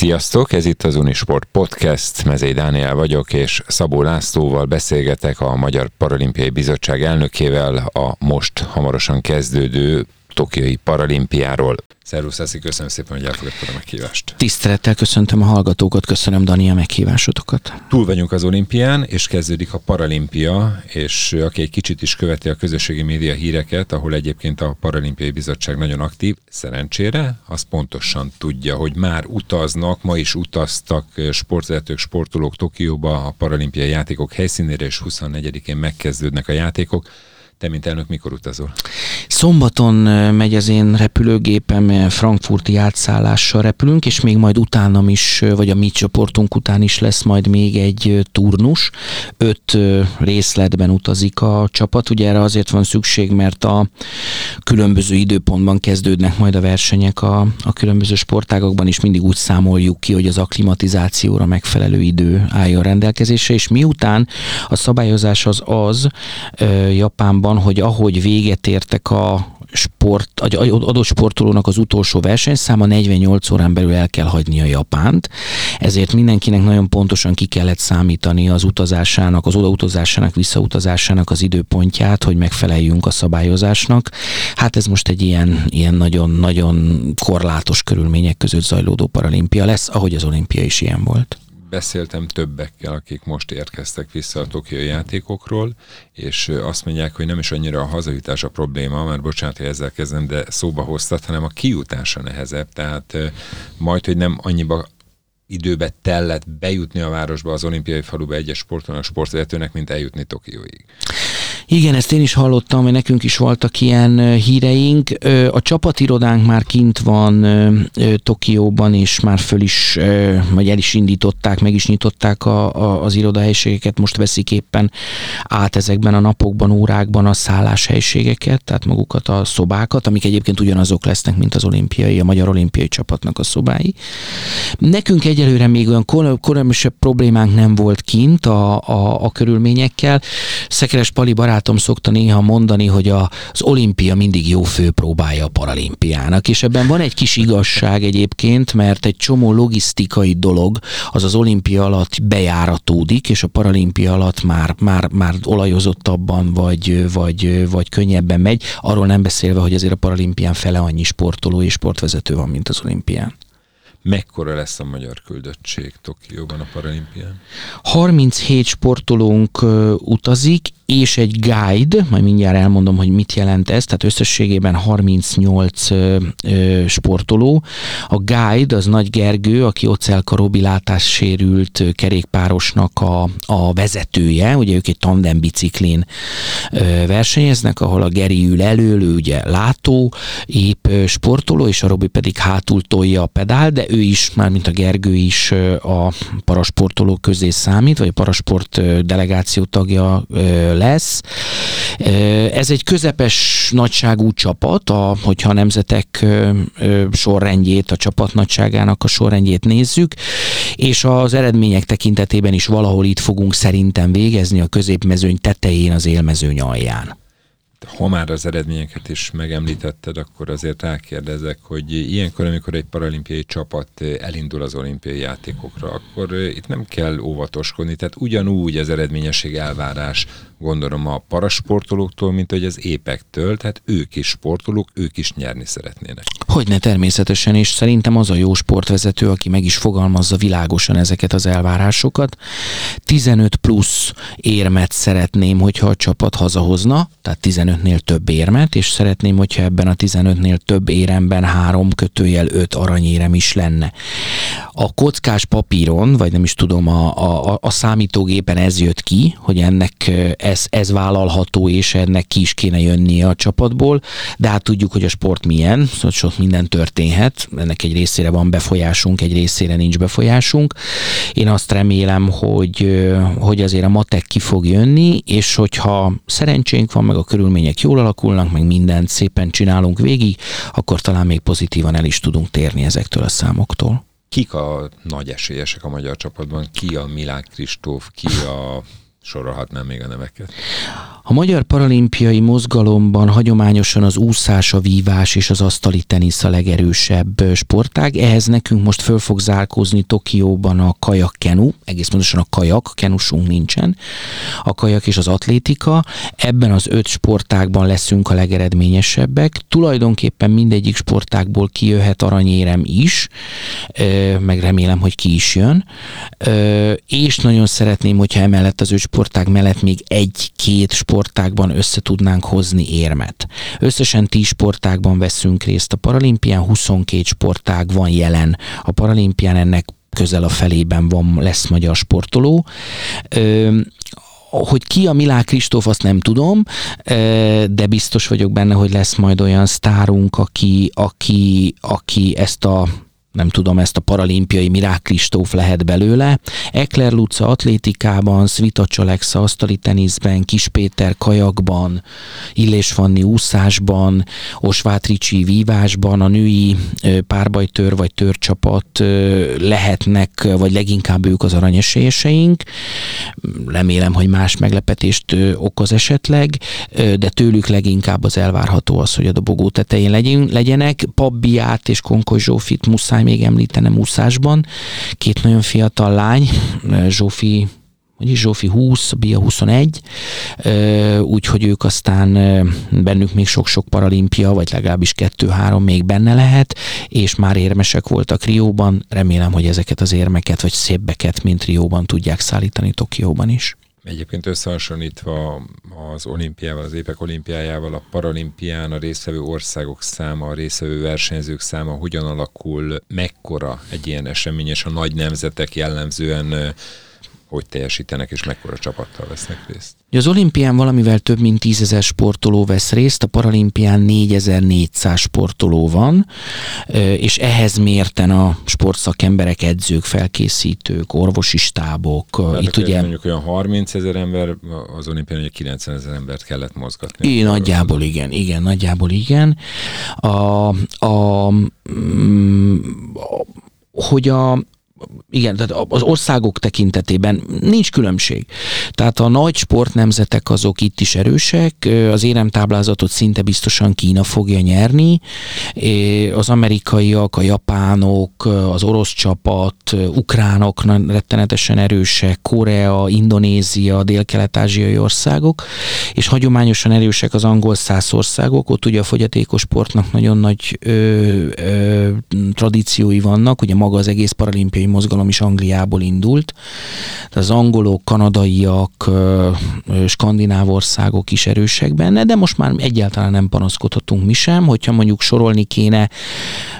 Sziasztok, ez itt az Unisport Podcast, Mezei Dániel vagyok, és Szabó Lászlóval beszélgetek a Magyar Paralimpiai Bizottság elnökével a most hamarosan kezdődő Tokiai Paralimpiáról. Szervusz, Eszi, köszönöm szépen, hogy elfogadtad a meghívást. Tisztelettel köszöntöm a hallgatókat, köszönöm Dani a meghívásotokat. Túl vagyunk az olimpián, és kezdődik a paralimpia, és aki egy kicsit is követi a közösségi média híreket, ahol egyébként a Paralimpiai Bizottság nagyon aktív, szerencsére, az pontosan tudja, hogy már utaznak, ma is utaztak sportvezetők, sportolók Tokióba a paralimpiai játékok helyszínére, és 24-én megkezdődnek a játékok. Te, mint elnök, mikor utazol? Szombaton megy az én repülőgépem, frankfurti átszállással repülünk, és még majd utánam is, vagy a mi csoportunk után is lesz majd még egy turnus. Öt részletben utazik a csapat. Ugye erre azért van szükség, mert a különböző időpontban kezdődnek majd a versenyek a, a különböző sportágokban, és mindig úgy számoljuk ki, hogy az akklimatizációra megfelelő idő álljon rendelkezésre, és miután a szabályozás az az Japánban, van, hogy ahogy véget értek a sport, adott sportolónak az utolsó versenyszáma 48 órán belül el kell hagyni a Japánt, ezért mindenkinek nagyon pontosan ki kellett számítani az utazásának, az odautazásának, visszautazásának az időpontját, hogy megfeleljünk a szabályozásnak. Hát ez most egy ilyen, ilyen nagyon-nagyon korlátos körülmények között zajlódó paralimpia lesz, ahogy az olimpia is ilyen volt beszéltem többekkel, akik most érkeztek vissza a Tokió játékokról, és azt mondják, hogy nem is annyira a hazajutás a probléma, mert bocsánat, hogy ezzel kezdem, de szóba hoztat, hanem a kijutása nehezebb, tehát majd, hogy nem annyiba időbe tellett bejutni a városba, az olimpiai faluba egyes sportolónak, sportvezetőnek, mint eljutni Tokióig. Igen, ezt én is hallottam, hogy nekünk is voltak ilyen híreink. A csapatirodánk már kint van Tokióban, és már föl is, vagy el is indították, meg is nyitották a, a, az irodahelységeket. Most veszik éppen át ezekben a napokban, órákban a szálláshelységeket, tehát magukat a szobákat, amik egyébként ugyanazok lesznek, mint az olimpiai, a magyar olimpiai csapatnak a szobái. Nekünk egyelőre még olyan különösebb problémánk nem volt kint a, a, a körülményekkel. Szekeres Pali barát barátom szokta néha mondani, hogy a, az olimpia mindig jó főpróbája a paralimpiának, és ebben van egy kis igazság egyébként, mert egy csomó logisztikai dolog az az olimpia alatt bejáratódik, és a paralimpia alatt már, már, már olajozottabban vagy, vagy, vagy könnyebben megy, arról nem beszélve, hogy azért a paralimpián fele annyi sportoló és sportvezető van, mint az olimpián. Mekkora lesz a magyar küldöttség Tokióban a paralimpián? 37 sportolónk utazik, és egy guide, majd mindjárt elmondom, hogy mit jelent ez, tehát összességében 38 ö, ö, sportoló. A guide az Nagy Gergő, aki Ocelka Robi látássérült kerékpárosnak a, a vezetője, ugye ők egy tandem biciklin ö, versenyeznek, ahol a Geri ül elől, ő ugye látó, épp sportoló, és a Robi pedig hátul tolja a pedál, de ő is, már mint a Gergő is a parasportolók közé számít, vagy a parasport delegáció tagja lesz. Ez egy közepes nagyságú csapat, a, hogyha a nemzetek sorrendjét, a csapat nagyságának a sorrendjét nézzük, és az eredmények tekintetében is valahol itt fogunk szerintem végezni a középmezőny tetején, az élmezőny alján ha már az eredményeket is megemlítetted, akkor azért rákérdezek, hogy ilyenkor, amikor egy paralimpiai csapat elindul az olimpiai játékokra, akkor itt nem kell óvatoskodni, tehát ugyanúgy az eredményesség elvárás gondolom a parasportolóktól, mint hogy az épektől, tehát ők is sportolók, ők is nyerni szeretnének. Hogyne természetesen, és szerintem az a jó sportvezető, aki meg is fogalmazza világosan ezeket az elvárásokat. 15 plusz érmet szeretném, hogyha a csapat hazahozna, tehát 15-nél több érmet, és szeretném, hogyha ebben a 15-nél több éremben három kötőjel öt aranyérem is lenne. A kockás papíron, vagy nem is tudom, a, a, a számítógépen ez jött ki, hogy ennek ez, ez vállalható, és ennek ki is kéne jönnie a csapatból, de hát tudjuk, hogy a sport milyen, szóval sok minden történhet, ennek egy részére van befolyásunk, egy részére nincs befolyásunk. Én azt remélem, hogy, hogy azért a matek ki fog jönni, és hogyha szerencsénk van, meg a körülmények jól alakulnak, meg mindent szépen csinálunk végig, akkor talán még pozitívan el is tudunk térni ezektől a számoktól. Kik a nagy esélyesek a magyar csapatban? Ki a Milák Kristóf, ki a sorolhatnám még a neveket. A magyar paralimpiai mozgalomban hagyományosan az úszás, a vívás és az asztali tenisz a legerősebb sportág. Ehhez nekünk most föl fog zárkózni Tokióban a kajak kenu, egész pontosan a kajak, kenusunk nincsen, a kajak és az atlétika. Ebben az öt sportágban leszünk a legeredményesebbek. Tulajdonképpen mindegyik sportágból kijöhet aranyérem is, meg remélem, hogy ki is jön. És nagyon szeretném, hogyha emellett az öt sportág mellett még egy-két sportágban össze tudnánk hozni érmet. Összesen 10 sportágban veszünk részt a paralimpián, 22 sportág van jelen a paralimpián, ennek közel a felében van, lesz magyar sportoló. Ö, hogy ki a Milák Kristóf, azt nem tudom, de biztos vagyok benne, hogy lesz majd olyan sztárunk, aki, aki, aki ezt a nem tudom, ezt a paralimpiai Mirák Kristóf lehet belőle. Ekler Luca atlétikában, Svita Csalexa asztali teniszben, Kis Péter kajakban, Illés Fanni úszásban, Osvát Ricsi vívásban, a női párbajtör vagy törcsapat lehetnek, vagy leginkább ők az aranyeséseink. Remélem, hogy más meglepetést okoz esetleg, de tőlük leginkább az elvárható az, hogy a dobogó tetején legyenek. Pabbiát és Konkoly Zsófit muszáj még említenem úszásban. Két nagyon fiatal lány, Zsófi vagyis Zsófi 20, Bia 21, úgyhogy ők aztán bennük még sok-sok paralimpia, vagy legalábbis kettő-három még benne lehet, és már érmesek voltak Rióban, remélem, hogy ezeket az érmeket, vagy szébbeket, mint Rióban tudják szállítani Tokióban is. Egyébként összehasonlítva az olimpiával, az épek olimpiájával, a paralimpián a résztvevő országok száma, a résztvevő versenyzők száma hogyan alakul, mekkora egy ilyen esemény, és a nagy nemzetek jellemzően hogy teljesítenek és mekkora csapattal vesznek részt. Az olimpián valamivel több mint tízezer sportoló vesz részt, a paralimpián 4400 sportoló van, és ehhez mérten a sportszakemberek, edzők, felkészítők, orvosi stábok. Hát Itt ugye mondjuk olyan 30 ezer ember, az olimpián ugye 90 ezer embert kellett mozgatni. Igen, nagyjából igen, igen, nagyjából igen. A, a, a, mm, a hogy a, igen, tehát az országok tekintetében nincs különbség. Tehát a nagy sportnemzetek azok itt is erősek, az éremtáblázatot szinte biztosan Kína fogja nyerni, az amerikaiak, a japánok, az orosz csapat, ukránok rettenetesen erősek, Korea, Indonézia, dél-kelet-ázsiai országok, és hagyományosan erősek az angol száz országok, ott ugye a fogyatékos sportnak nagyon nagy ö, ö, tradíciói vannak, ugye maga az egész paralimpiai mozgalom is Angliából indult. Tehát az angolok, kanadaiak, skandináv országok is erősek benne, de most már egyáltalán nem panaszkodhatunk mi sem, hogyha mondjuk sorolni kéne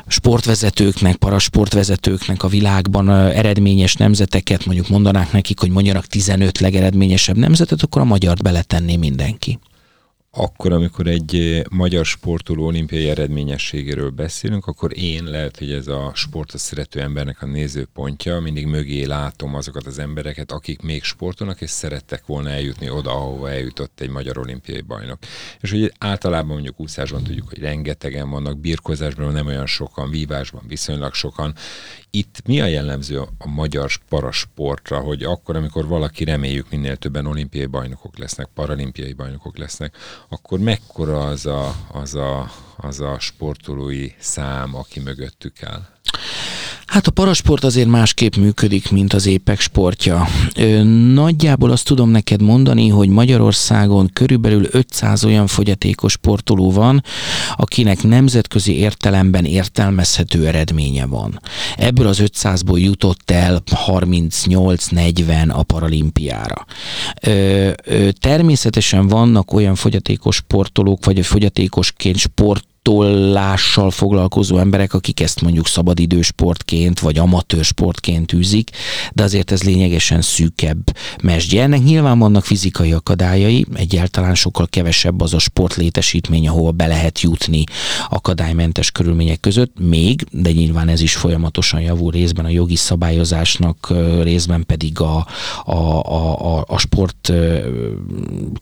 sportvezetőknek, parasportvezetőknek a világban eredményes nemzeteket, mondjuk mondanák nekik, hogy mondjanak 15 legeredményesebb nemzetet, akkor a magyart beletenné mindenki akkor, amikor egy eh, magyar sportoló olimpiai eredményességéről beszélünk, akkor én lehet, hogy ez a sportot szerető embernek a nézőpontja, mindig mögé látom azokat az embereket, akik még sportolnak, és szerettek volna eljutni oda, ahova eljutott egy magyar olimpiai bajnok. És hogy általában mondjuk úszásban tudjuk, hogy rengetegen vannak, birkozásban nem olyan sokan, vívásban viszonylag sokan. Itt mi a jellemző a magyar parasportra, hogy akkor, amikor valaki reméljük minél többen olimpiai bajnokok lesznek, paralimpiai bajnokok lesznek, akkor mekkora az a, az a, az a sportolói szám, aki mögöttük áll? Hát a parasport azért másképp működik, mint az épek sportja. Nagyjából azt tudom neked mondani, hogy Magyarországon körülbelül 500 olyan fogyatékos sportoló van, akinek nemzetközi értelemben értelmezhető eredménye van. Ebből az 500-ból jutott el 38-40 a paralimpiára. Természetesen vannak olyan fogyatékos sportolók, vagy fogyatékosként sport tollással foglalkozó emberek, akik ezt mondjuk szabadidősportként vagy amatőr sportként űzik, de azért ez lényegesen szűkebb mesdje. Ennek nyilván vannak fizikai akadályai, egyáltalán sokkal kevesebb az a sportlétesítmény, ahova be lehet jutni akadálymentes körülmények között, még, de nyilván ez is folyamatosan javul részben a jogi szabályozásnak, részben pedig a, a, a, a, a sport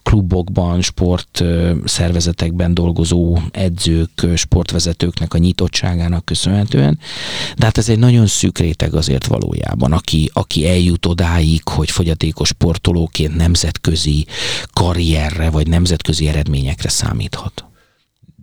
klubokban, sport szervezetekben dolgozó edzők, sportvezetőknek a nyitottságának köszönhetően, de hát ez egy nagyon szűk réteg azért valójában, aki, aki eljut odáig, hogy fogyatékos sportolóként nemzetközi karrierre vagy nemzetközi eredményekre számíthat.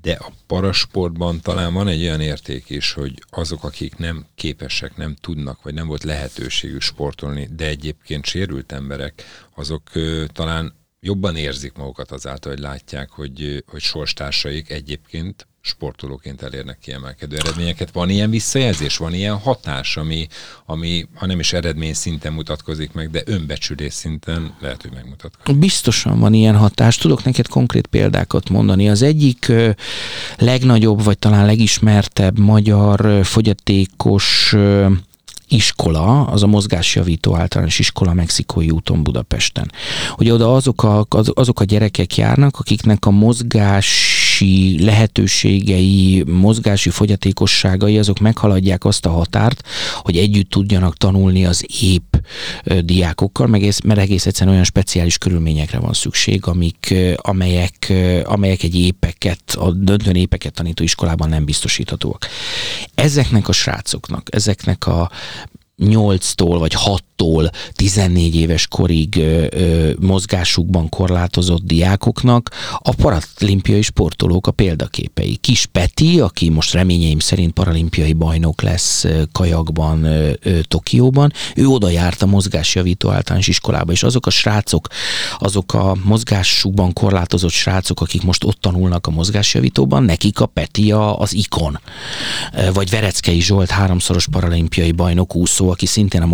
De a parasportban talán van egy olyan érték is, hogy azok, akik nem képesek, nem tudnak, vagy nem volt lehetőségük sportolni, de egyébként sérült emberek, azok talán jobban érzik magukat azáltal, hogy látják, hogy, hogy sorstársaik egyébként sportolóként elérnek kiemelkedő eredményeket. Van ilyen visszajelzés, van ilyen hatás, ami, ami ha nem is eredmény szinten mutatkozik meg, de önbecsülés szinten lehet, hogy megmutatkozik. Biztosan van ilyen hatás. Tudok neked konkrét példákat mondani. Az egyik legnagyobb, vagy talán legismertebb magyar fogyatékos iskola, az a mozgásjavító általános iskola Mexikói úton Budapesten. Ugye oda azok a, azok a gyerekek járnak, akiknek a mozgási lehetőségei, mozgási fogyatékosságai, azok meghaladják azt a határt, hogy együtt tudjanak tanulni az épp diákokkal, meg mert egész egyszerűen olyan speciális körülményekre van szükség, amik, amelyek, amelyek egy épeket, a döntő épeket tanító iskolában nem biztosíthatóak. Ezeknek a srácoknak, ezeknek a 8-tól vagy 6-tól 14 éves korig ö, ö, mozgásukban korlátozott diákoknak a paralimpiai sportolók a példaképei. Kis Peti, aki most reményeim szerint paralimpiai bajnok lesz kajakban ö, ö, Tokióban, ő oda járt a mozgásjavító általános iskolába, és azok a srácok, azok a mozgásukban korlátozott srácok, akik most ott tanulnak a mozgásjavítóban, nekik a Peti a, az ikon. Vagy Vereckei Zsolt háromszoros paralimpiai bajnok úszó aki szintén a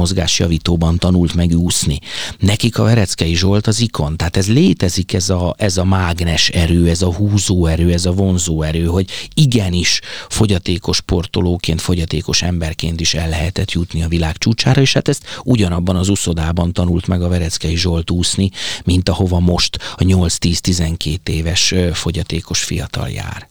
mozgásjavítóban tanult meg úszni. Nekik a Vereckei Zsolt az ikon. Tehát ez létezik ez a, ez a mágnes erő, ez a húzó erő, ez a vonzó erő, hogy igenis fogyatékos sportolóként, fogyatékos emberként is el lehetett jutni a világ csúcsára, és hát ezt ugyanabban az uszodában tanult meg a Vereckei Zsolt úszni, mint ahova most a 8-10-12 éves fogyatékos fiatal jár.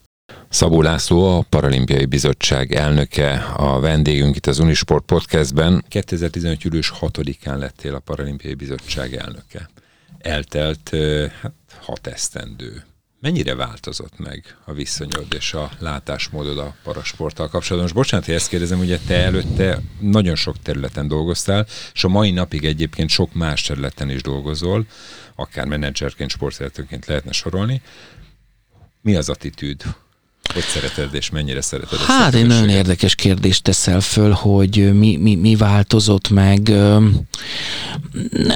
Szabó László, a Paralimpiai Bizottság elnöke, a vendégünk itt az Unisport Podcastben. 2015. július 6-án lettél a Paralimpiai Bizottság elnöke. Eltelt hát, hat esztendő. Mennyire változott meg a viszonyod és a látásmódod a parasporttal kapcsolatban? Most bocsánat, hogy ezt kérdezem, ugye te előtte nagyon sok területen dolgoztál, és a mai napig egyébként sok más területen is dolgozol, akár menedzserként, sportszeretőként lehetne sorolni. Mi az attitűd? Hogy szereted, és mennyire szereted Hát egy nagyon érdekes kérdést teszel föl, hogy mi, mi, mi változott meg.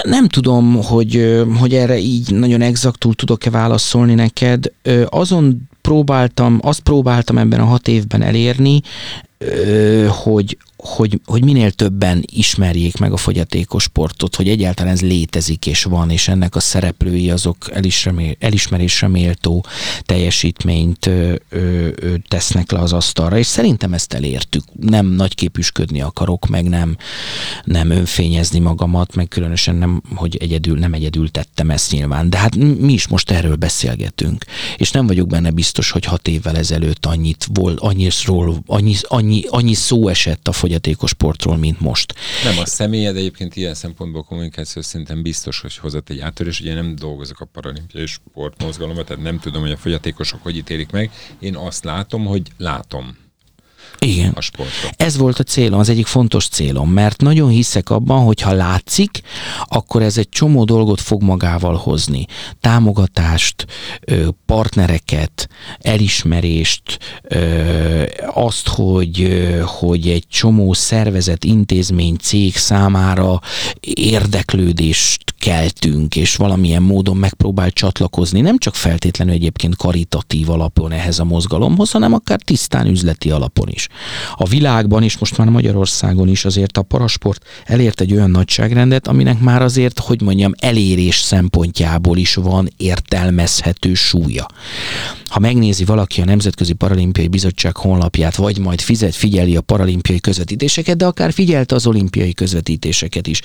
Nem tudom, hogy, hogy erre így nagyon exaktul tudok-e válaszolni neked. Azon próbáltam, azt próbáltam ebben a hat évben elérni, hogy, hogy, hogy minél többen ismerjék meg a fogyatékos sportot, hogy egyáltalán ez létezik és van, és ennek a szereplői azok elismerésre méltó teljesítményt ö, ö, tesznek le az asztalra, és szerintem ezt elértük. Nem nagyképűsködni akarok, meg nem, nem önfényezni magamat, meg különösen nem, hogy egyedül, nem egyedül tettem ezt nyilván. De hát mi is most erről beszélgetünk, és nem vagyok benne biztos, hogy hat évvel ezelőtt annyit volt, annyiról, annyi, annyi, annyi szó esett a fogyatékos fogyatékos sportról, mint most. Nem, a személyed egyébként ilyen szempontból kommunikáció szinten biztos, hogy hozott egy áttörés. Ugye nem dolgozok a paralimpiai sportmozgalomban, tehát nem tudom, hogy a fogyatékosok hogy ítélik meg. Én azt látom, hogy látom igen. a sportra. Ez volt a célom, az egyik fontos célom, mert nagyon hiszek abban, hogy ha látszik, akkor ez egy csomó dolgot fog magával hozni. Támogatást, partnereket, elismerést, azt, hogy, hogy egy csomó szervezet, intézmény, cég számára érdeklődést keltünk, és valamilyen módon megpróbál csatlakozni, nem csak feltétlenül egyébként karitatív alapon ehhez a mozgalomhoz, hanem akár tisztán üzleti alapon is. A világban is, most már Magyarországon is azért a parasport elért egy olyan nagyságrendet, aminek már azért, hogy mondjam, elérés szempontjából is van értelmezhető súlya. Ha megnézi valaki a Nemzetközi Paralimpiai Bizottság honlapját, vagy majd fizet, figyeli a paralimpiai közvetítéseket, de akár figyelte az olimpiai közvetítéseket is.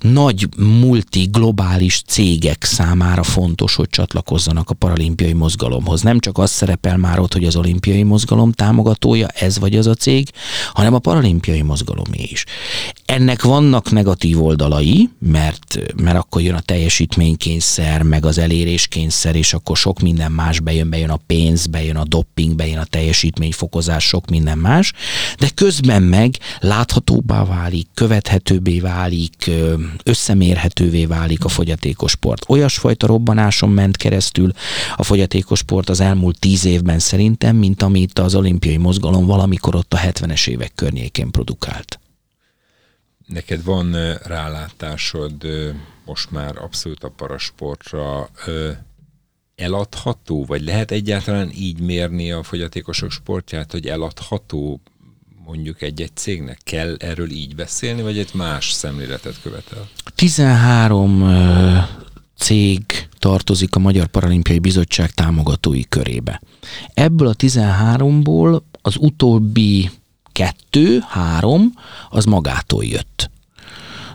Nagy multi globális cégek számára fontos, hogy csatlakozzanak a paralimpiai mozgalomhoz. Nem csak az szerepel már ott, hogy az olimpiai mozgalom támogatója, ez vagy az a cég, hanem a paralimpiai mozgalomé is. Ennek vannak negatív oldalai, mert, mert akkor jön a teljesítménykényszer, meg az eléréskényszer, és akkor sok minden más bejön, bejön a pénz, bejön a dopping, bejön a teljesítményfokozás, sok minden más, de közben meg láthatóbbá válik, követhetőbbé válik, összemérhetővé válik a fogyatékos sport. Olyasfajta robbanáson ment keresztül a fogyatékos sport az elmúlt tíz évben szerintem, mint amit az olimpiai mozgalom valamikor ott a 70-es évek környékén produkált. Neked van rálátásod most már abszolút a parasportra eladható, vagy lehet egyáltalán így mérni a fogyatékosok sportját, hogy eladható mondjuk egy-egy cégnek? Kell erről így beszélni, vagy egy más szemléletet követel? 13 cég tartozik a Magyar Paralimpiai Bizottság támogatói körébe. Ebből a 13-ból az utóbbi kettő, három, az magától jött.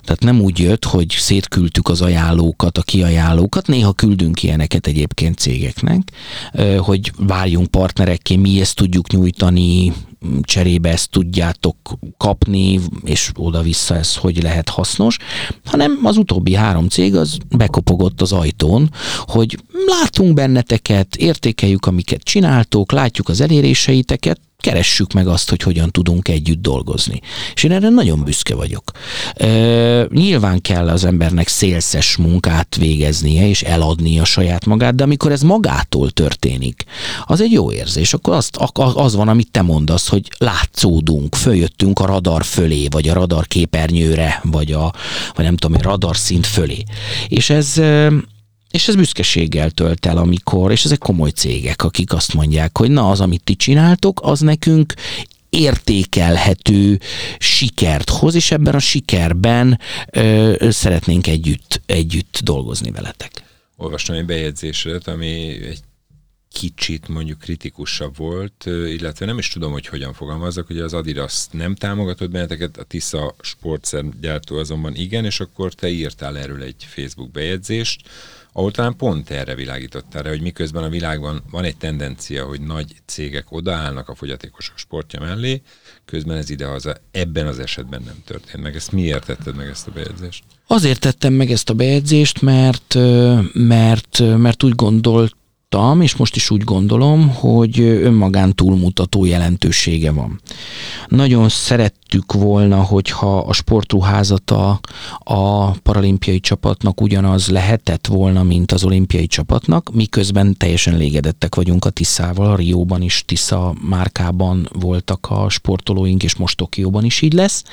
Tehát nem úgy jött, hogy szétküldtük az ajánlókat, a kiajánlókat, néha küldünk ilyeneket egyébként cégeknek, hogy várjunk partnerekké, mi ezt tudjuk nyújtani, cserébe ezt tudjátok kapni, és oda-vissza ez hogy lehet hasznos, hanem az utóbbi három cég az bekopogott az ajtón, hogy látunk benneteket, értékeljük, amiket csináltok, látjuk az eléréseiteket, keressük meg azt, hogy hogyan tudunk együtt dolgozni. És én erre nagyon büszke vagyok. E, nyilván kell az embernek szélszes munkát végeznie, és eladni a saját magát, de amikor ez magától történik, az egy jó érzés. Akkor azt, az van, amit te mondasz, hogy látszódunk, följöttünk a radar fölé, vagy a radar képernyőre, vagy a, vagy nem tudom, a radar szint fölé. És ez és ez büszkeséggel tölt el, amikor, és ezek komoly cégek, akik azt mondják, hogy na az, amit ti csináltok, az nekünk értékelhető sikert hoz, és ebben a sikerben ö, szeretnénk együtt, együtt dolgozni veletek. Olvastam egy bejegyzésre, ami egy kicsit mondjuk kritikusabb volt, illetve nem is tudom, hogy hogyan fogalmazok, hogy az Adidas nem támogatott benneteket, a Tisza sportszergyártó azonban igen, és akkor te írtál erről egy Facebook bejegyzést, ahol talán pont erre világítottál rá, hogy miközben a világban van egy tendencia, hogy nagy cégek odaállnak a fogyatékosok sportja mellé, közben ez idehaza ebben az esetben nem történt meg. Ezt miért tetted meg ezt a bejegyzést? Azért tettem meg ezt a bejegyzést, mert, mert, mert úgy gondolt, gondoltam, és most is úgy gondolom, hogy önmagán túlmutató jelentősége van. Nagyon szerettük volna, hogyha a sportruházata a paralimpiai csapatnak ugyanaz lehetett volna, mint az olimpiai csapatnak, miközben teljesen légedettek vagyunk a Tiszával, a Rióban is Tisza márkában voltak a sportolóink, és most Tokióban is így lesz.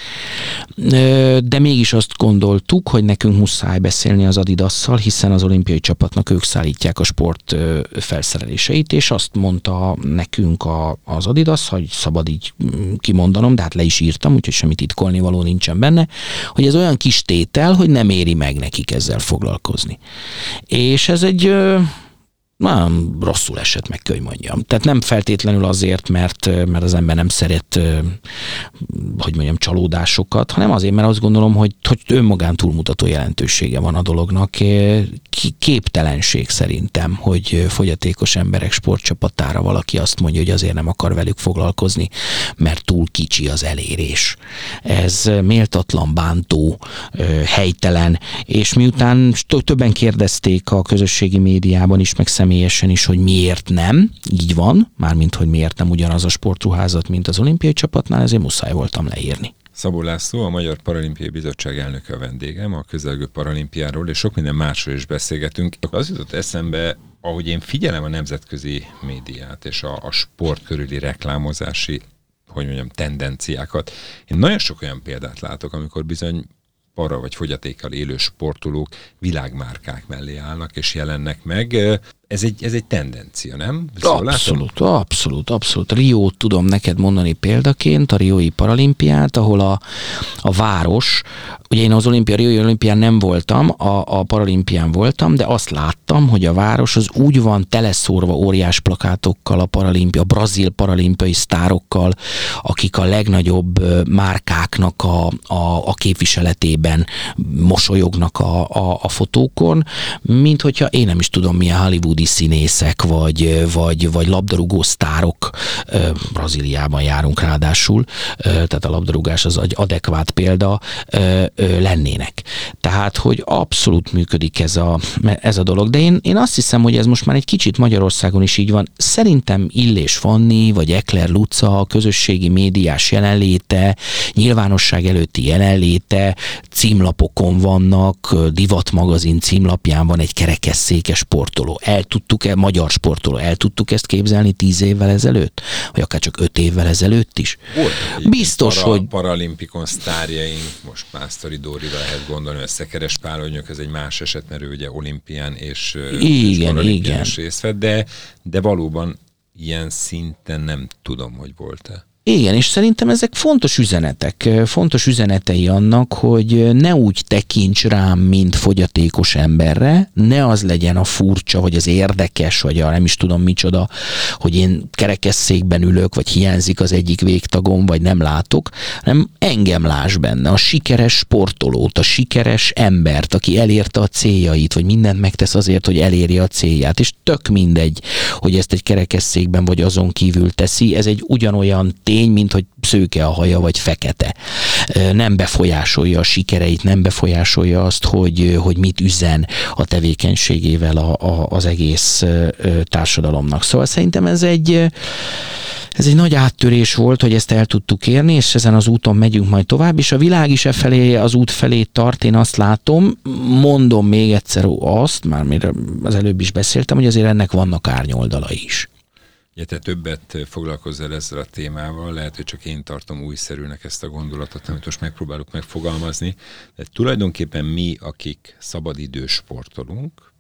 De mégis azt gondoltuk, hogy nekünk muszáj beszélni az Adidasszal, hiszen az olimpiai csapatnak ők szállítják a sport felszereléseit, és azt mondta nekünk a, az Adidas, hogy szabad így kimondanom, de hát le is írtam, úgyhogy semmi titkolni való nincsen benne, hogy ez olyan kis tétel, hogy nem éri meg nekik ezzel foglalkozni. És ez egy nagyon rosszul esett meg, hogy mondjam. Tehát nem feltétlenül azért, mert, mert az ember nem szeret, hogy mondjam, csalódásokat, hanem azért, mert azt gondolom, hogy, hogy önmagán túlmutató jelentősége van a dolognak. Képtelenség szerintem, hogy fogyatékos emberek sportcsapatára valaki azt mondja, hogy azért nem akar velük foglalkozni, mert túl kicsi az elérés. Ez méltatlan, bántó, helytelen, és miután többen kérdezték a közösségi médiában is, meg személyesen is, hogy miért nem, így van, mármint, hogy miért nem ugyanaz a sportruházat, mint az olimpiai csapatnál, ezért muszáj voltam leírni. Szabó László, a Magyar Paralimpiai Bizottság elnöke a vendégem, a közelgő paralimpiáról, és sok minden másról is beszélgetünk. Az jutott eszembe, ahogy én figyelem a nemzetközi médiát és a, a sport körüli reklámozási hogy mondjam, tendenciákat. Én nagyon sok olyan példát látok, amikor bizony para vagy fogyatékkal élő sportolók világmárkák mellé állnak és jelennek meg ez egy, ez egy tendencia, nem? Szóval abszolút, látom? abszolút, abszolút. Riót tudom neked mondani példaként, a Riói Paralimpiát, ahol a, a város, ugye én az olimpia, Riói olimpián nem voltam, a, a paralimpián voltam, de azt láttam, hogy a város az úgy van teleszórva óriás plakátokkal, a paralimpia, a brazil paralimpiai sztárokkal, akik a legnagyobb márkáknak a, a, a képviseletében mosolyognak a, a, a fotókon, mint hogyha én nem is tudom milyen Hollywood hollywoodi színészek, vagy, vagy, vagy labdarúgó sztárok, Brazíliában járunk ráadásul, tehát a labdarúgás az egy adekvát példa, lennének. Tehát, hogy abszolút működik ez a, ez a dolog, de én, én azt hiszem, hogy ez most már egy kicsit Magyarországon is így van. Szerintem Illés Fanni, vagy Ekler Luca, a közösségi médiás jelenléte, nyilvánosság előtti jelenléte, címlapokon vannak, Divat magazin címlapján van egy kerekesszékes sportoló. El tudtuk-e, magyar sportoló, el tudtuk ezt képzelni tíz évvel ezelőtt? Vagy akár csak öt évvel ezelőtt is? Volt Biztos, para, hogy... Paralimpikon sztárjaink, most Pásztori Dórira lehet gondolni, a Szekeres Pálonyok, ez egy más eset, mert ő ugye olimpián és, igen, és igen. részt vett, de, de valóban ilyen szinten nem tudom, hogy volt-e. Igen, és szerintem ezek fontos üzenetek, fontos üzenetei annak, hogy ne úgy tekints rám, mint fogyatékos emberre, ne az legyen a furcsa, vagy az érdekes, vagy a nem is tudom micsoda, hogy én kerekesszékben ülök, vagy hiányzik az egyik végtagom, vagy nem látok, hanem engem láss benne, a sikeres sportolót, a sikeres embert, aki elérte a céljait, vagy mindent megtesz azért, hogy elérje a célját, és tök mindegy, hogy ezt egy kerekesszékben, vagy azon kívül teszi, ez egy ugyanolyan tény, fény, mint hogy szőke a haja, vagy fekete. Nem befolyásolja a sikereit, nem befolyásolja azt, hogy, hogy mit üzen a tevékenységével a, a, az egész társadalomnak. Szóval szerintem ez egy ez egy nagy áttörés volt, hogy ezt el tudtuk érni, és ezen az úton megyünk majd tovább, és a világ is e felé, az út felé tart, én azt látom, mondom még egyszer azt, már mire az előbb is beszéltem, hogy azért ennek vannak árnyoldalai is. Ja, te többet foglalkozol ezzel a témával, lehet, hogy csak én tartom újszerűnek ezt a gondolatot, amit most megpróbálok megfogalmazni, de tulajdonképpen mi, akik szabadidős sportolunk,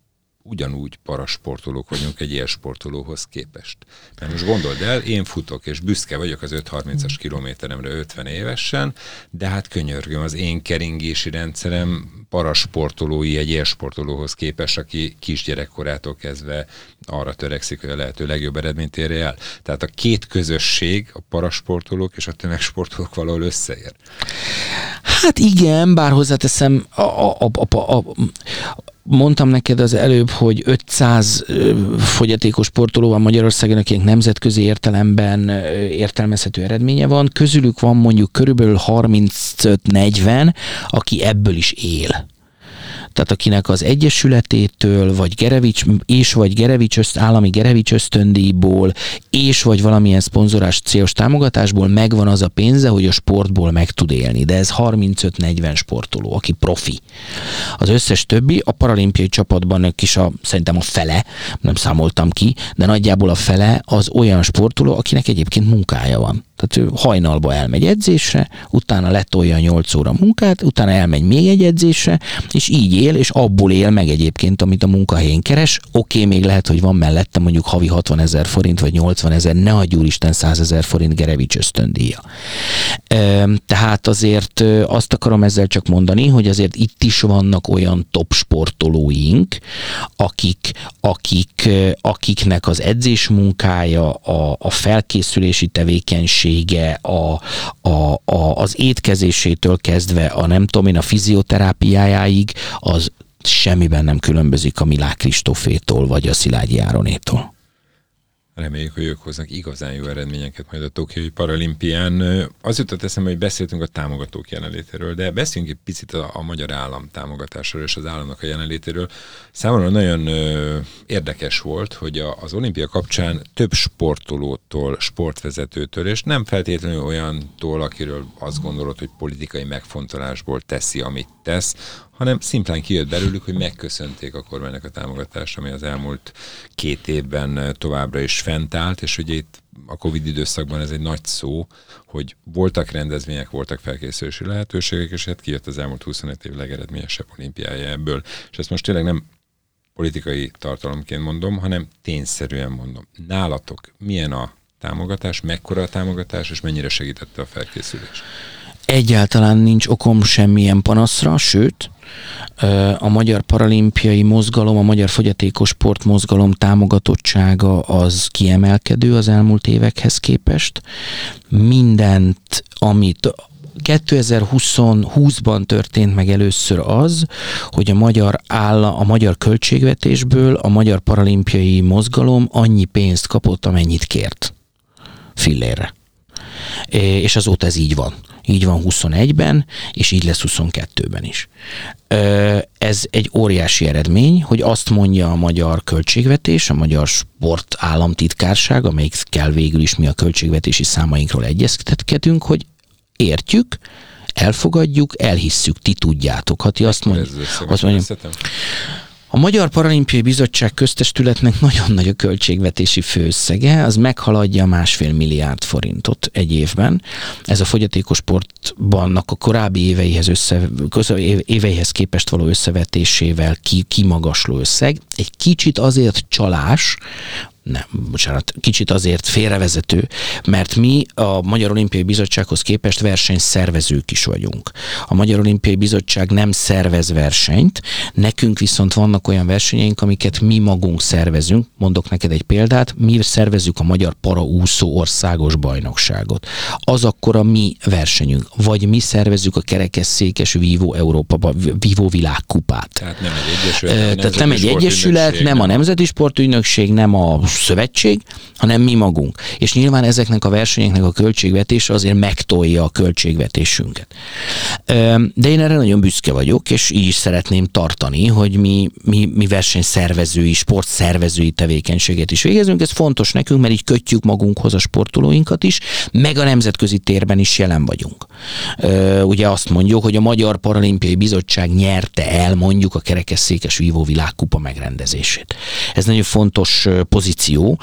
ugyanúgy parasportolók vagyunk egy élsportolóhoz képest. Mert most gondold el, én futok, és büszke vagyok az 5-30-as kilométeremre 50 évesen, de hát könyörgöm, az én keringési rendszerem parasportolói egy élsportolóhoz képest, aki kisgyerekkorától kezdve arra törekszik, hogy a lehető legjobb eredményt érje el. Tehát a két közösség, a parasportolók és a tömegsportolók valahol összeér. Hát igen, bár hozzáteszem, a, a, a, a, a, mondtam neked az előbb, hogy 500 fogyatékos sportoló van Magyarországon, akinek nemzetközi értelemben értelmezhető eredménye van. Közülük van mondjuk körülbelül 35-40, aki ebből is él tehát akinek az Egyesületétől, vagy Gerevics, és vagy Gerevics öszt, állami Gerevics ösztöndíjból, és vagy valamilyen szponzorás célos támogatásból megvan az a pénze, hogy a sportból meg tud élni. De ez 35-40 sportoló, aki profi. Az összes többi, a paralimpiai csapatban is a, szerintem a fele, nem számoltam ki, de nagyjából a fele az olyan sportoló, akinek egyébként munkája van. Tehát ő hajnalba elmegy edzésre, utána letolja 8 óra munkát, utána elmegy még egy edzésre, és így él, és abból él meg egyébként, amit a munkahelyén keres. Oké, okay, még lehet, hogy van mellette mondjuk havi 60 ezer forint, vagy 80 ezer, ne adj úristen 100 ezer forint Gerevics ösztöndíja. Tehát azért azt akarom ezzel csak mondani, hogy azért itt is vannak olyan top sportolóink, akik, akik, akiknek az edzés munkája, a, a felkészülési tevékenység, egészsége, a, a, a, az étkezésétől kezdve a nem tudom én, a fizioterápiájáig, az semmiben nem különbözik a Milák Kristófétól vagy a Szilágyi Áronétól. Reméljük, hogy ők hoznak igazán jó eredményeket majd a Tokiói Paralimpián. Az jutott eszembe, hogy beszéltünk a támogatók jelenlétéről, de beszéljünk egy picit a, a magyar állam támogatásról és az államnak a jelenlétéről. Számomra nagyon ö, érdekes volt, hogy a, az olimpia kapcsán több sportolótól, sportvezetőtől, és nem feltétlenül olyantól, akiről azt gondolod, hogy politikai megfontolásból teszi, amit tesz, hanem szimplán kijött belőlük, hogy megköszönték a kormánynak a támogatást, ami az elmúlt két évben továbbra is fent állt, és ugye itt a Covid időszakban ez egy nagy szó, hogy voltak rendezvények, voltak felkészülési lehetőségek, és hát kijött az elmúlt 25 év legeredményesebb olimpiája ebből. És ezt most tényleg nem politikai tartalomként mondom, hanem tényszerűen mondom. Nálatok milyen a támogatás, mekkora a támogatás, és mennyire segítette a felkészülés? Egyáltalán nincs okom semmilyen panaszra, sőt, a Magyar Paralimpiai Mozgalom, a Magyar Fogyatékos Sport támogatottsága az kiemelkedő az elmúlt évekhez képest. Mindent, amit 2020-ban történt meg először az, hogy a magyar áll, a magyar költségvetésből a magyar paralimpiai mozgalom annyi pénzt kapott, amennyit kért fillérre. És azóta ez így van. Így van 21-ben, és így lesz 22-ben is. Ez egy óriási eredmény, hogy azt mondja a magyar költségvetés, a magyar sport államtitkárság, amelyik kell végül is mi a költségvetési számainkról egyeztetünk, hogy értjük, elfogadjuk, elhisszük, ti tudjátok. Ha ti azt, mond, azt mondja, a Magyar Paralimpiai Bizottság köztestületnek nagyon nagy a költségvetési főösszege, az meghaladja másfél milliárd forintot egy évben. Ez a fogyatékos sportban a korábbi éveihez, össze, éveihez képest való összevetésével ki, kimagasló összeg. Egy kicsit azért csalás, nem, bocsánat, kicsit azért félrevezető, mert mi a Magyar Olimpiai Bizottsághoz képest versenyszervezők is vagyunk. A Magyar Olimpiai Bizottság nem szervez versenyt, nekünk viszont vannak olyan versenyeink, amiket mi magunk szervezünk. Mondok neked egy példát, mi szervezzük a Magyar Paraúszó Országos Bajnokságot. Az akkor a mi versenyünk. Vagy mi szervezzük a kerekesszékes Vivo Európa, Vivo világkupát. Tehát nem egy egyesület, Tehát nem egy egyesület, nem a Nemzeti Sportügynökség, nem a szövetség, hanem mi magunk. És nyilván ezeknek a versenyeknek a költségvetése azért megtolja a költségvetésünket. De én erre nagyon büszke vagyok, és így is szeretném tartani, hogy mi, mi, mi versenyszervezői, sportszervezői tevékenységet is végezünk. Ez fontos nekünk, mert így kötjük magunkhoz a sportolóinkat is, meg a nemzetközi térben is jelen vagyunk. Ugye azt mondjuk, hogy a Magyar Paralimpiai Bizottság nyerte el mondjuk a kerekesszékes vívó világkupa megrendezését. Ez nagyon fontos pozíció pozíció.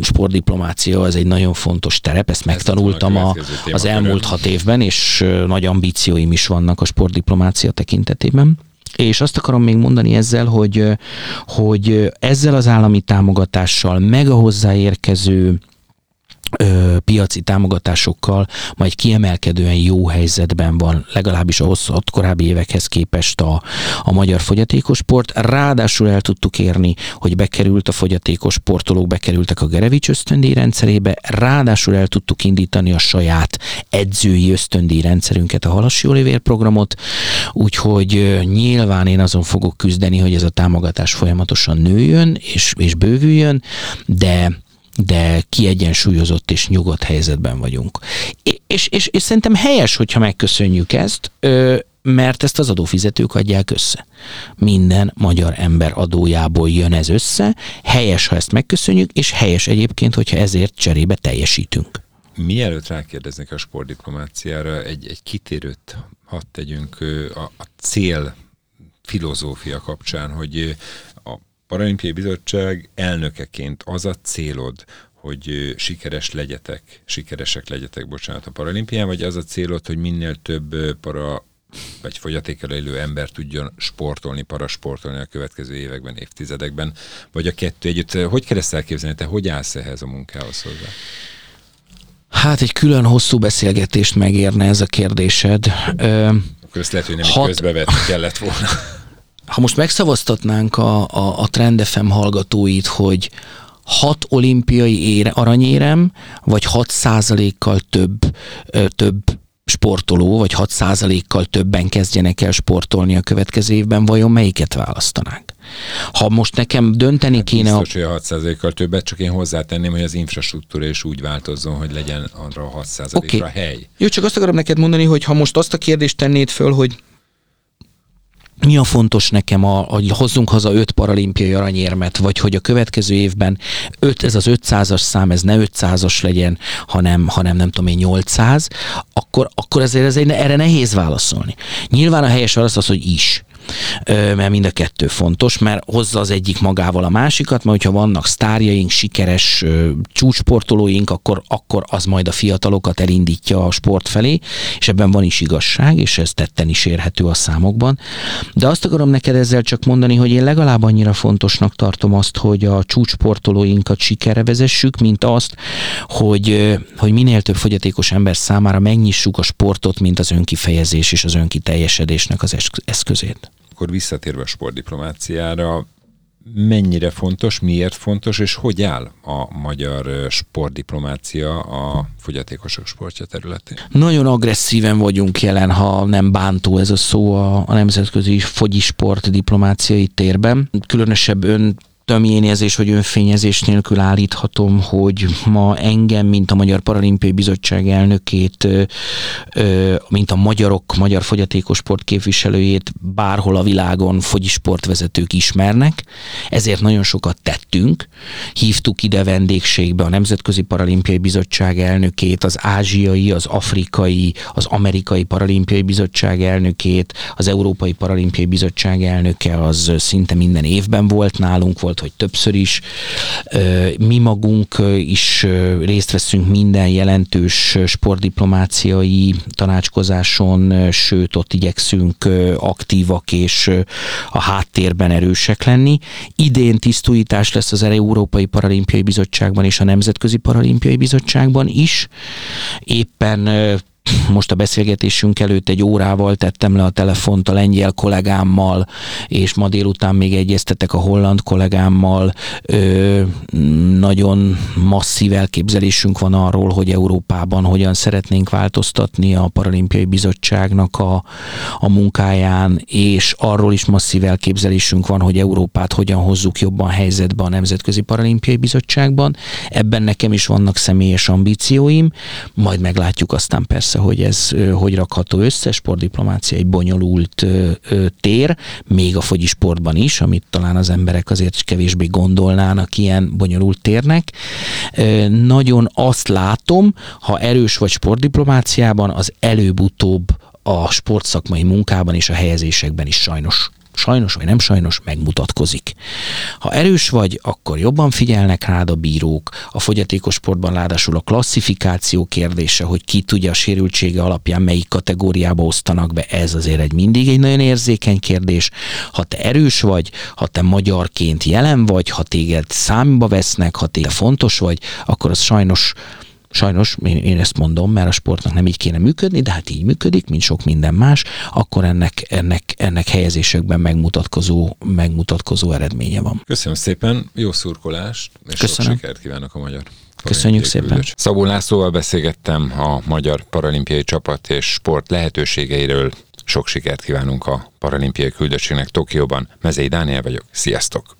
Sportdiplomácia az egy nagyon fontos terep, ezt megtanultam a, az elmúlt hat évben, és nagy ambícióim is vannak a sportdiplomácia tekintetében. És azt akarom még mondani ezzel, hogy, hogy ezzel az állami támogatással, meg a hozzáérkező ö, piaci támogatásokkal majd kiemelkedően jó helyzetben van, legalábbis a hosszat korábbi évekhez képest a, a magyar fogyatékos sport. Ráadásul el tudtuk érni, hogy bekerült a fogyatékos sportolók, bekerültek a Gerevics ösztöndíj rendszerébe, ráadásul el tudtuk indítani a saját edzői ösztöndíj rendszerünket, a Halassi Olivér programot, úgyhogy nyilván én azon fogok küzdeni, hogy ez a támogatás folyamatosan nőjön és, és bővüljön, de de kiegyensúlyozott és nyugodt helyzetben vagyunk. És, és, és szerintem helyes, hogyha megköszönjük ezt, mert ezt az adófizetők adják össze. Minden magyar ember adójából jön ez össze, helyes, ha ezt megköszönjük, és helyes egyébként, hogyha ezért cserébe teljesítünk. Mielőtt rákérdeznek a sportdiplomáciára, egy, egy kitérőt hadd tegyünk a, a cél filozófia kapcsán, hogy Paralimpiai Bizottság elnökeként az a célod, hogy sikeres legyetek, sikeresek legyetek, bocsánat, a paralimpián, vagy az a célod, hogy minél több para vagy fogyatékkal élő ember tudjon sportolni, parasportolni a következő években, évtizedekben, vagy a kettő együtt. Hogy kell ezt elképzelni? Te hogy állsz ehhez a munkához hozzá? Hát egy külön hosszú beszélgetést megérne ez a kérdésed. Akkor ezt lehet, hogy nem hat... közbevetni kellett volna ha most megszavaztatnánk a, a, a Trendefem hallgatóit, hogy hat olimpiai ére, aranyérem, vagy 6 százalékkal több, ö, több sportoló, vagy 6 százalékkal többen kezdjenek el sportolni a következő évben, vajon melyiket választanánk? Ha most nekem dönteni hát kéne... Biztos, a... hogy a 6 százalékkal többet, csak én hozzátenném, hogy az infrastruktúra is úgy változzon, hogy legyen arra a 6 százalékra okay. hely. Jó, csak azt akarom neked mondani, hogy ha most azt a kérdést tennéd föl, hogy mi a fontos nekem, a, hogy hozzunk haza öt paralimpiai aranyérmet, vagy hogy a következő évben öt, ez az 500-as szám, ez ne 500-as legyen, hanem, hanem nem tudom én 800, akkor, akkor ezért ez egy, erre nehéz válaszolni. Nyilván a helyes válasz az, hogy is mert mind a kettő fontos, mert hozza az egyik magával a másikat, mert hogyha vannak sztárjaink, sikeres csúcsportolóink, akkor, akkor az majd a fiatalokat elindítja a sport felé, és ebben van is igazság, és ez tetten is érhető a számokban. De azt akarom neked ezzel csak mondani, hogy én legalább annyira fontosnak tartom azt, hogy a csúcsportolóinkat sikerre vezessük, mint azt, hogy, hogy minél több fogyatékos ember számára megnyissuk a sportot, mint az önkifejezés és az önkiteljesedésnek az eszközét akkor visszatérve a sportdiplomáciára, mennyire fontos, miért fontos, és hogy áll a magyar sportdiplomácia a fogyatékosok sportja területén? Nagyon agresszíven vagyunk jelen, ha nem bántó ez a szó a, a nemzetközi fogyisport diplomáciai térben. Különösebb ön érzés vagy önfényezés nélkül állíthatom, hogy ma engem, mint a Magyar Paralimpiai Bizottság elnökét, mint a magyarok, magyar fogyatékos sport képviselőjét bárhol a világon fogyisportvezetők ismernek, ezért nagyon sokat tettünk. Hívtuk ide vendégségbe a Nemzetközi Paralimpiai Bizottság elnökét, az ázsiai, az afrikai, az amerikai Paralimpiai Bizottság elnökét, az Európai Paralimpiai Bizottság elnöke az szinte minden évben volt nálunk, volt hogy többször is. Mi magunk is részt veszünk minden jelentős sportdiplomáciai tanácskozáson, sőt ott igyekszünk aktívak és a háttérben erősek lenni. Idén tisztújítás lesz az Európai Paralimpiai Bizottságban és a Nemzetközi Paralimpiai Bizottságban is. Éppen most a beszélgetésünk előtt egy órával tettem le a telefont a lengyel kollégámmal, és ma délután még egyeztetek a holland kollégámmal. Ö, nagyon masszív elképzelésünk van arról, hogy Európában hogyan szeretnénk változtatni a Paralimpiai Bizottságnak a, a munkáján, és arról is masszív elképzelésünk van, hogy Európát hogyan hozzuk jobban helyzetbe a Nemzetközi Paralimpiai Bizottságban. Ebben nekem is vannak személyes ambícióim, majd meglátjuk aztán persze persze, hogy ez hogy rakható össze, sportdiplomácia egy bonyolult tér, még a fogyisportban is, amit talán az emberek azért kevésbé gondolnának ilyen bonyolult térnek. Nagyon azt látom, ha erős vagy sportdiplomáciában, az előbb-utóbb a sportszakmai munkában és a helyezésekben is sajnos sajnos vagy nem sajnos megmutatkozik. Ha erős vagy, akkor jobban figyelnek rád a bírók. A fogyatékos sportban ráadásul a klasszifikáció kérdése, hogy ki tudja a sérültsége alapján melyik kategóriába osztanak be, ez azért egy mindig egy nagyon érzékeny kérdés. Ha te erős vagy, ha te magyarként jelen vagy, ha téged számba vesznek, ha téged fontos vagy, akkor az sajnos sajnos én, én ezt mondom, mert a sportnak nem így kéne működni, de hát így működik, mint sok minden más, akkor ennek, ennek, ennek helyezésekben megmutatkozó, megmutatkozó eredménye van. Köszönöm szépen, jó szurkolást, és Köszönöm. sok sikert kívánok a magyar Köszönjük szépen. Szabó Lászlóval beszélgettem a magyar paralimpiai csapat és sport lehetőségeiről. Sok sikert kívánunk a paralimpiai küldöttségnek Tokióban. Mezei Dániel vagyok. Sziasztok!